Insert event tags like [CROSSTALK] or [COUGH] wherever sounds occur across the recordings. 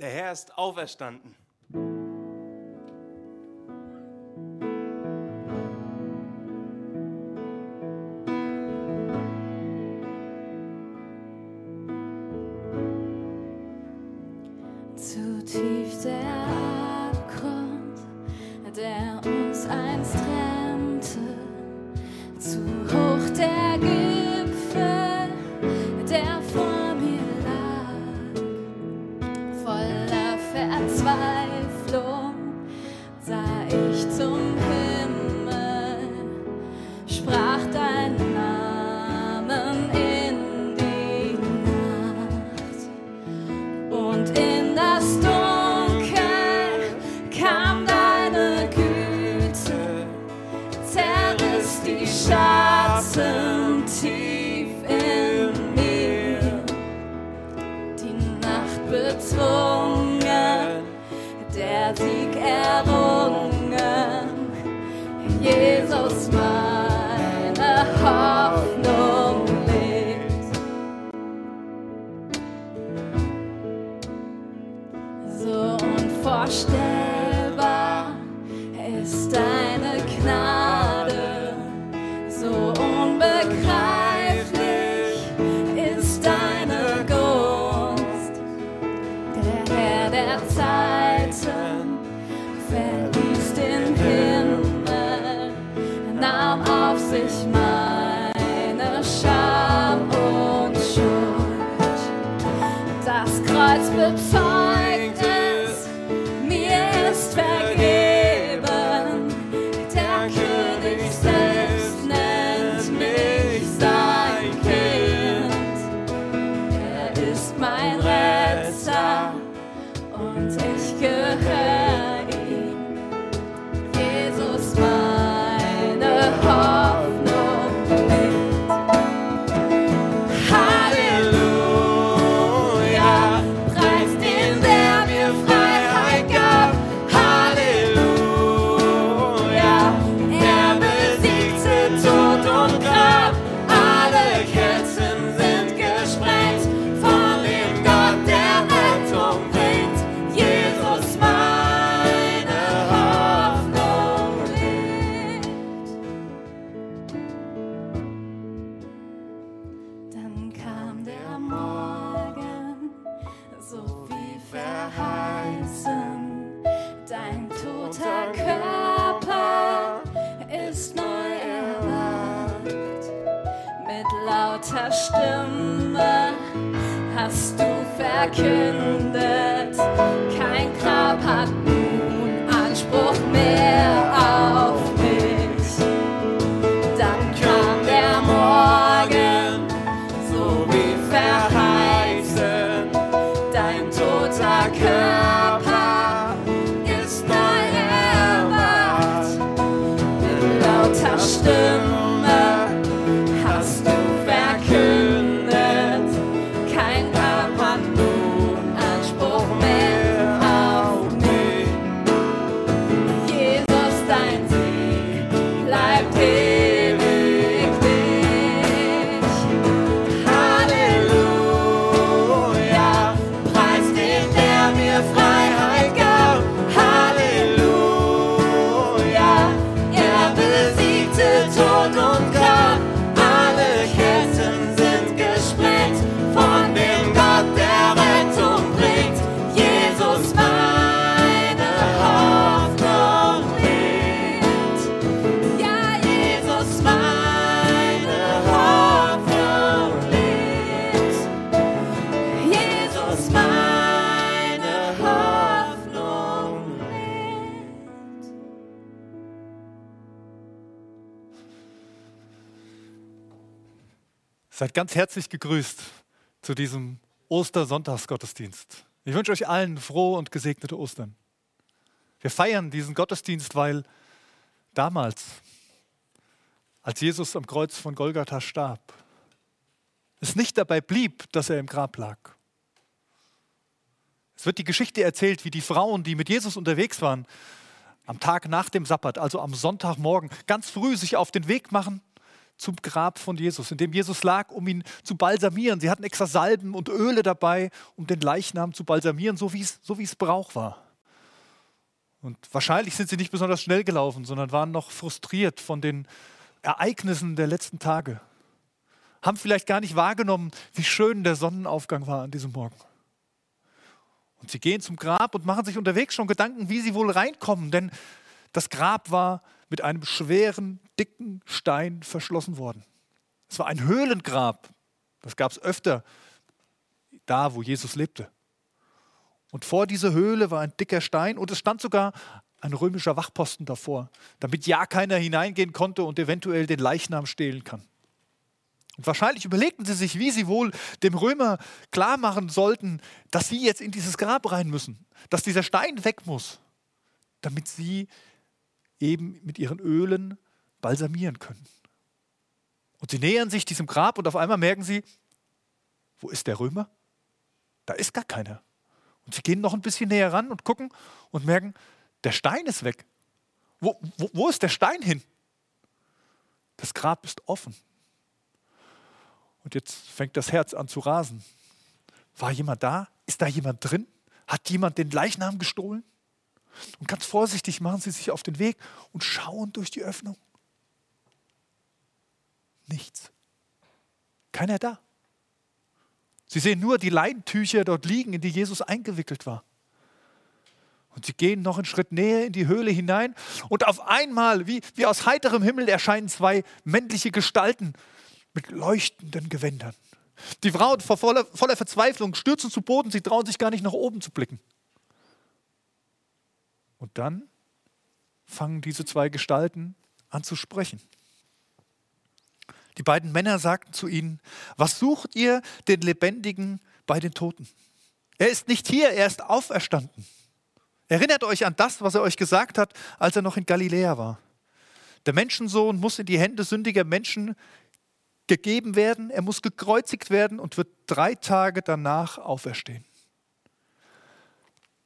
Der Herr ist auferstanden. the time. Stimme. Hast du verkündet, kein Grab hat Seid ganz herzlich gegrüßt zu diesem Ostersonntagsgottesdienst. Ich wünsche euch allen frohe und gesegnete Ostern. Wir feiern diesen Gottesdienst, weil damals, als Jesus am Kreuz von Golgatha starb, es nicht dabei blieb, dass er im Grab lag. Es wird die Geschichte erzählt, wie die Frauen, die mit Jesus unterwegs waren, am Tag nach dem Sabbat, also am Sonntagmorgen, ganz früh sich auf den Weg machen zum Grab von Jesus, in dem Jesus lag, um ihn zu balsamieren. Sie hatten extra Salben und Öle dabei, um den Leichnam zu balsamieren, so wie es, so es Brauch war. Und wahrscheinlich sind sie nicht besonders schnell gelaufen, sondern waren noch frustriert von den Ereignissen der letzten Tage. Haben vielleicht gar nicht wahrgenommen, wie schön der Sonnenaufgang war an diesem Morgen. Und sie gehen zum Grab und machen sich unterwegs schon Gedanken, wie sie wohl reinkommen, denn das Grab war mit einem schweren, dicken Stein verschlossen worden. Es war ein Höhlengrab. Das gab es öfter da, wo Jesus lebte. Und vor dieser Höhle war ein dicker Stein und es stand sogar ein römischer Wachposten davor, damit ja keiner hineingehen konnte und eventuell den Leichnam stehlen kann. Und wahrscheinlich überlegten sie sich, wie sie wohl dem Römer klar machen sollten, dass sie jetzt in dieses Grab rein müssen, dass dieser Stein weg muss, damit sie eben mit ihren Ölen balsamieren können. Und sie nähern sich diesem Grab und auf einmal merken sie, wo ist der Römer? Da ist gar keiner. Und sie gehen noch ein bisschen näher ran und gucken und merken, der Stein ist weg. Wo, wo, wo ist der Stein hin? Das Grab ist offen. Und jetzt fängt das Herz an zu rasen. War jemand da? Ist da jemand drin? Hat jemand den Leichnam gestohlen? Und ganz vorsichtig machen sie sich auf den Weg und schauen durch die Öffnung. Nichts. Keiner da. Sie sehen nur die Leintücher dort liegen, in die Jesus eingewickelt war. Und sie gehen noch einen Schritt näher in die Höhle hinein und auf einmal, wie, wie aus heiterem Himmel, erscheinen zwei männliche Gestalten mit leuchtenden Gewändern. Die Frauen voller, voller Verzweiflung stürzen zu Boden, sie trauen sich gar nicht nach oben zu blicken. Und dann fangen diese zwei Gestalten an zu sprechen. Die beiden Männer sagten zu ihnen, was sucht ihr den Lebendigen bei den Toten? Er ist nicht hier, er ist auferstanden. Erinnert euch an das, was er euch gesagt hat, als er noch in Galiläa war. Der Menschensohn muss in die Hände sündiger Menschen gegeben werden, er muss gekreuzigt werden und wird drei Tage danach auferstehen.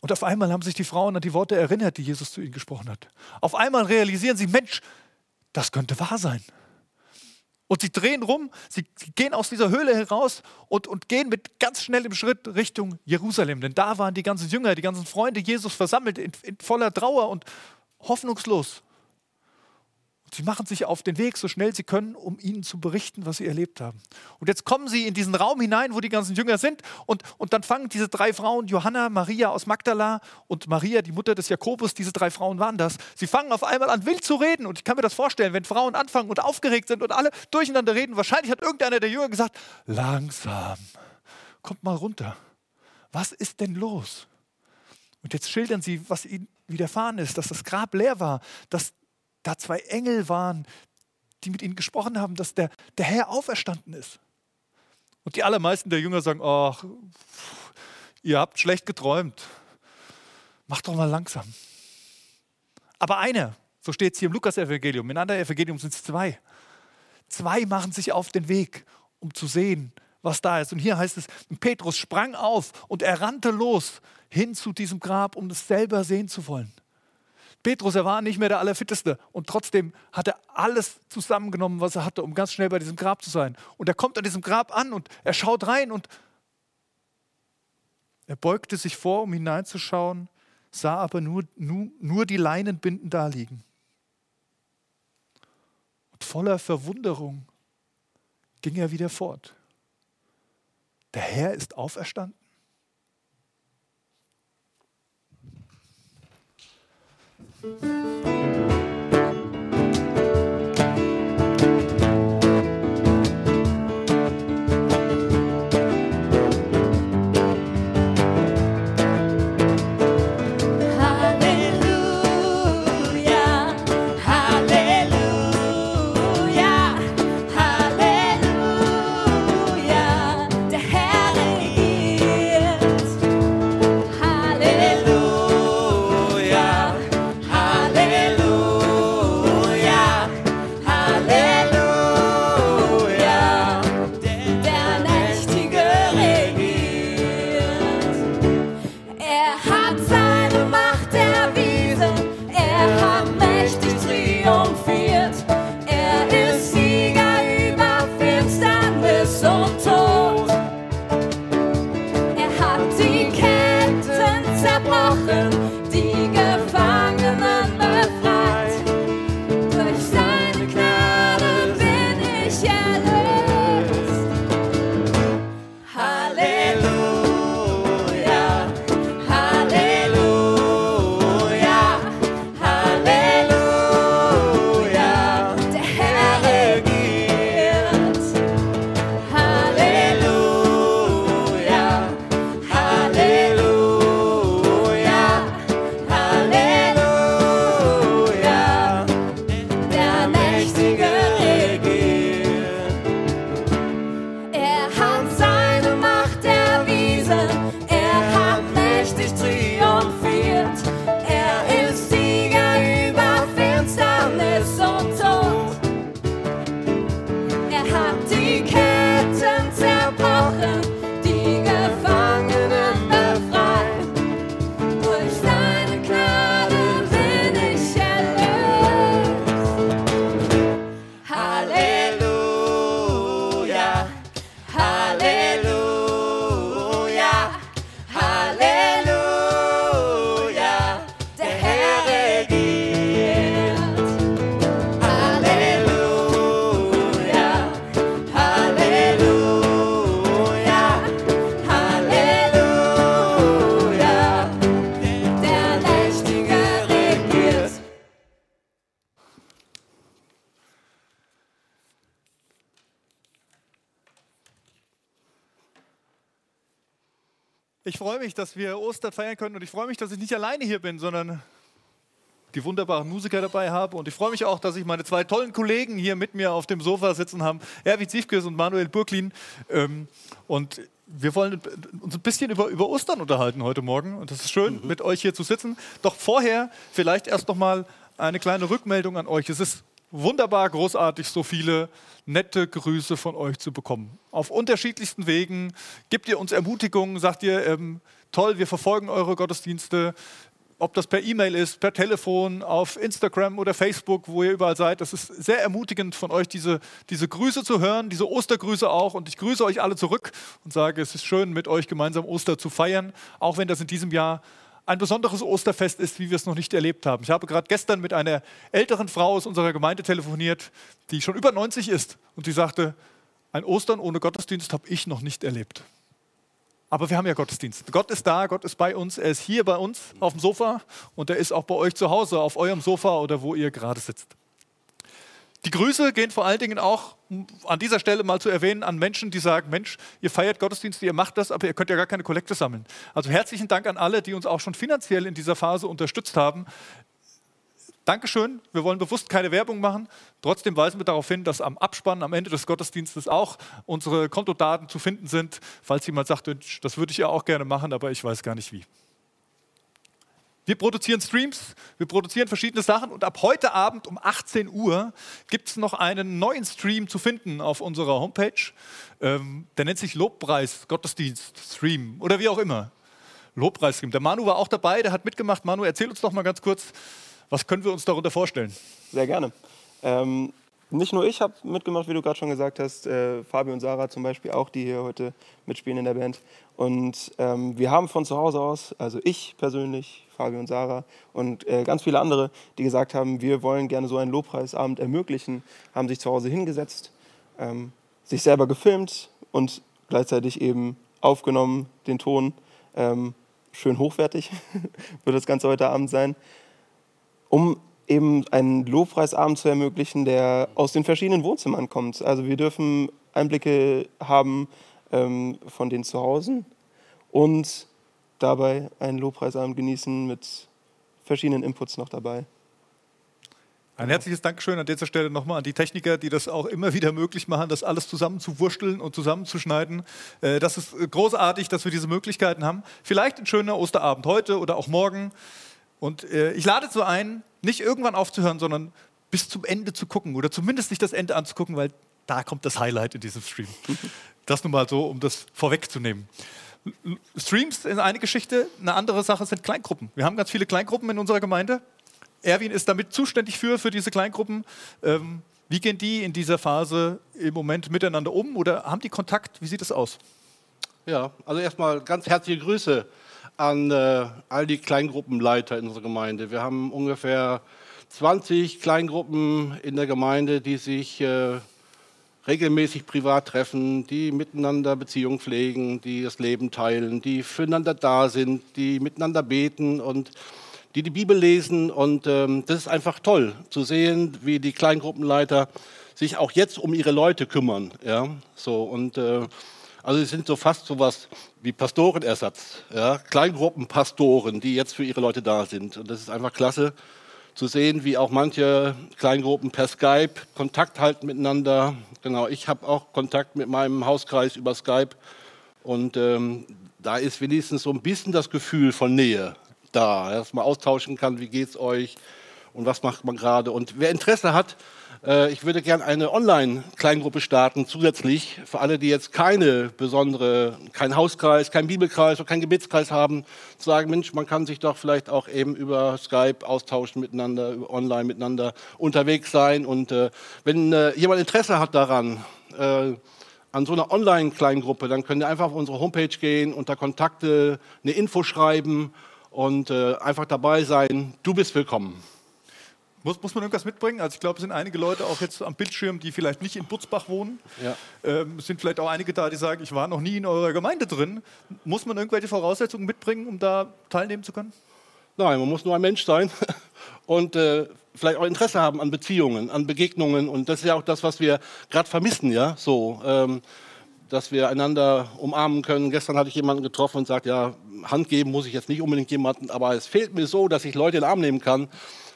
Und auf einmal haben sich die Frauen an die Worte erinnert, die Jesus zu ihnen gesprochen hat. Auf einmal realisieren sie, Mensch, das könnte wahr sein. Und sie drehen rum, sie gehen aus dieser Höhle heraus und, und gehen mit ganz schnellem Schritt Richtung Jerusalem. Denn da waren die ganzen Jünger, die ganzen Freunde Jesus versammelt in, in voller Trauer und hoffnungslos. Sie machen sich auf den Weg, so schnell sie können, um ihnen zu berichten, was sie erlebt haben. Und jetzt kommen sie in diesen Raum hinein, wo die ganzen Jünger sind. Und, und dann fangen diese drei Frauen, Johanna, Maria aus Magdala und Maria, die Mutter des Jakobus, diese drei Frauen waren das. Sie fangen auf einmal an, wild zu reden. Und ich kann mir das vorstellen, wenn Frauen anfangen und aufgeregt sind und alle durcheinander reden. Wahrscheinlich hat irgendeiner der Jünger gesagt: Langsam, kommt mal runter. Was ist denn los? Und jetzt schildern sie, was ihnen widerfahren ist, dass das Grab leer war, dass da zwei Engel waren, die mit ihnen gesprochen haben, dass der, der Herr auferstanden ist. Und die allermeisten der Jünger sagen, ach, ihr habt schlecht geträumt. Macht doch mal langsam. Aber einer, so steht es hier im Lukas-Evangelium, in anderen Evangelium sind es zwei. Zwei machen sich auf den Weg, um zu sehen, was da ist. Und hier heißt es, Petrus sprang auf und er rannte los hin zu diesem Grab, um es selber sehen zu wollen. Petrus, er war nicht mehr der Allerfitteste und trotzdem hat er alles zusammengenommen, was er hatte, um ganz schnell bei diesem Grab zu sein. Und er kommt an diesem Grab an und er schaut rein und er beugte sich vor, um hineinzuschauen, sah aber nur, nur, nur die Leinenbinden da liegen. Und voller Verwunderung ging er wieder fort. Der Herr ist auferstanden. Música hot side of my Ich freue mich, dass wir Ostern feiern können und ich freue mich, dass ich nicht alleine hier bin, sondern die wunderbaren Musiker dabei habe. Und ich freue mich auch, dass ich meine zwei tollen Kollegen hier mit mir auf dem Sofa sitzen haben, Erwin Ziefkes und Manuel Burklin. Ähm, und wir wollen uns ein bisschen über, über Ostern unterhalten heute Morgen. Und das ist schön, mhm. mit euch hier zu sitzen. Doch vorher vielleicht erst noch mal eine kleine Rückmeldung an euch. Es ist wunderbar, großartig, so viele nette Grüße von euch zu bekommen. Auf unterschiedlichsten Wegen gebt ihr uns Ermutigungen, sagt ihr, ähm, toll, wir verfolgen eure Gottesdienste, ob das per E-Mail ist, per Telefon, auf Instagram oder Facebook, wo ihr überall seid. Das ist sehr ermutigend von euch, diese, diese Grüße zu hören, diese Ostergrüße auch. Und ich grüße euch alle zurück und sage, es ist schön, mit euch gemeinsam Oster zu feiern, auch wenn das in diesem Jahr ein besonderes Osterfest ist, wie wir es noch nicht erlebt haben. Ich habe gerade gestern mit einer älteren Frau aus unserer Gemeinde telefoniert, die schon über 90 ist und die sagte, ein Ostern ohne Gottesdienst habe ich noch nicht erlebt. Aber wir haben ja Gottesdienst. Gott ist da, Gott ist bei uns, er ist hier bei uns auf dem Sofa und er ist auch bei euch zu Hause, auf eurem Sofa oder wo ihr gerade sitzt. Die Grüße gehen vor allen Dingen auch an dieser Stelle mal zu erwähnen an Menschen, die sagen, Mensch, ihr feiert Gottesdienste, ihr macht das, aber ihr könnt ja gar keine Kollekte sammeln. Also herzlichen Dank an alle, die uns auch schon finanziell in dieser Phase unterstützt haben. Dankeschön. Wir wollen bewusst keine Werbung machen. Trotzdem weisen wir darauf hin, dass am Abspann, am Ende des Gottesdienstes auch unsere Kontodaten zu finden sind, falls jemand sagt, das würde ich ja auch gerne machen, aber ich weiß gar nicht wie. Wir produzieren Streams, wir produzieren verschiedene Sachen und ab heute Abend um 18 Uhr gibt es noch einen neuen Stream zu finden auf unserer Homepage. Ähm, der nennt sich Lobpreis Gottesdienst Stream oder wie auch immer. Lobpreis Stream. Der Manu war auch dabei, der hat mitgemacht. Manu, erzähl uns doch mal ganz kurz, was können wir uns darunter vorstellen? Sehr gerne. Ähm, nicht nur ich habe mitgemacht, wie du gerade schon gesagt hast, äh, Fabi und Sarah zum Beispiel auch, die hier heute mitspielen in der Band. Und ähm, wir haben von zu Hause aus, also ich persönlich, Fabi und Sarah und äh, ganz viele andere, die gesagt haben, wir wollen gerne so einen Lobpreisabend ermöglichen, haben sich zu Hause hingesetzt, ähm, sich selber gefilmt und gleichzeitig eben aufgenommen, den Ton. Ähm, schön hochwertig [LAUGHS] wird das Ganze heute Abend sein um eben einen Lobpreisabend zu ermöglichen, der aus den verschiedenen Wohnzimmern kommt. Also wir dürfen Einblicke haben ähm, von den Zuhause und dabei einen Lobpreisabend genießen mit verschiedenen Inputs noch dabei. Ein herzliches Dankeschön an dieser Stelle nochmal an die Techniker, die das auch immer wieder möglich machen, das alles zusammenzuwursteln und zusammenzuschneiden. Äh, das ist großartig, dass wir diese Möglichkeiten haben. Vielleicht ein schöner Osterabend heute oder auch morgen. Und äh, ich lade so ein, nicht irgendwann aufzuhören, sondern bis zum Ende zu gucken oder zumindest nicht das Ende anzugucken, weil da kommt das Highlight in diesem Stream. [LAUGHS] Das nun mal so, um das vorwegzunehmen. Streams ist eine Geschichte, eine andere Sache sind Kleingruppen. Wir haben ganz viele Kleingruppen in unserer Gemeinde. Erwin ist damit zuständig für, für diese Kleingruppen. Ähm, wie gehen die in dieser Phase im Moment miteinander um oder haben die Kontakt? Wie sieht es aus? Ja, also erstmal ganz herzliche Grüße an äh, all die Kleingruppenleiter in unserer Gemeinde. Wir haben ungefähr 20 Kleingruppen in der Gemeinde, die sich äh, regelmäßig privat treffen, die miteinander Beziehungen pflegen, die das Leben teilen, die füreinander da sind, die miteinander beten und die die Bibel lesen. Und ähm, das ist einfach toll zu sehen, wie die Kleingruppenleiter sich auch jetzt um ihre Leute kümmern. Ja? So, und äh, also sie sind so fast so was wie Pastorenersatz, ja? Kleingruppenpastoren, die jetzt für ihre Leute da sind. Und das ist einfach klasse zu sehen, wie auch manche Kleingruppen per Skype Kontakt halten miteinander. Genau, ich habe auch Kontakt mit meinem Hauskreis über Skype. Und ähm, da ist wenigstens so ein bisschen das Gefühl von Nähe da, dass man austauschen kann, wie geht es euch und was macht man gerade. Und wer Interesse hat, ich würde gerne eine Online-Kleingruppe starten, zusätzlich für alle, die jetzt keine besondere, keinen Hauskreis, keinen Bibelkreis oder keinen Gebetskreis haben, zu sagen, Mensch, man kann sich doch vielleicht auch eben über Skype austauschen miteinander, online miteinander unterwegs sein. Und äh, wenn äh, jemand Interesse hat daran, äh, an so einer Online-Kleingruppe, dann könnt ihr einfach auf unsere Homepage gehen, unter Kontakte eine Info schreiben und äh, einfach dabei sein. Du bist willkommen. Muss, muss man irgendwas mitbringen? Also ich glaube, es sind einige Leute auch jetzt am Bildschirm, die vielleicht nicht in Butzbach wohnen. Ja. Ähm, es sind vielleicht auch einige da, die sagen, ich war noch nie in eurer Gemeinde drin. Muss man irgendwelche Voraussetzungen mitbringen, um da teilnehmen zu können? Nein, man muss nur ein Mensch sein [LAUGHS] und äh, vielleicht auch Interesse haben an Beziehungen, an Begegnungen. Und das ist ja auch das, was wir gerade vermissen, ja. So, ähm, dass wir einander umarmen können. Gestern hatte ich jemanden getroffen und sagt, ja, Hand geben muss ich jetzt nicht unbedingt jemanden, aber es fehlt mir so, dass ich Leute in den Arm nehmen kann,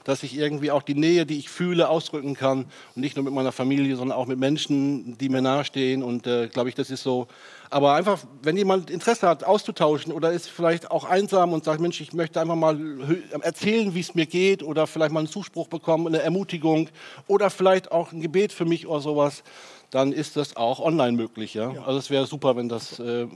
dass ich irgendwie auch die Nähe, die ich fühle, ausdrücken kann und nicht nur mit meiner Familie, sondern auch mit Menschen, die mir nahestehen und äh, glaube ich, das ist so. Aber einfach, wenn jemand Interesse hat, auszutauschen oder ist vielleicht auch einsam und sagt, Mensch, ich möchte einfach mal erzählen, wie es mir geht oder vielleicht mal einen Zuspruch bekommen, eine Ermutigung oder vielleicht auch ein Gebet für mich oder sowas, dann ist das auch online möglich. Ja? Also es wäre super, wenn das äh,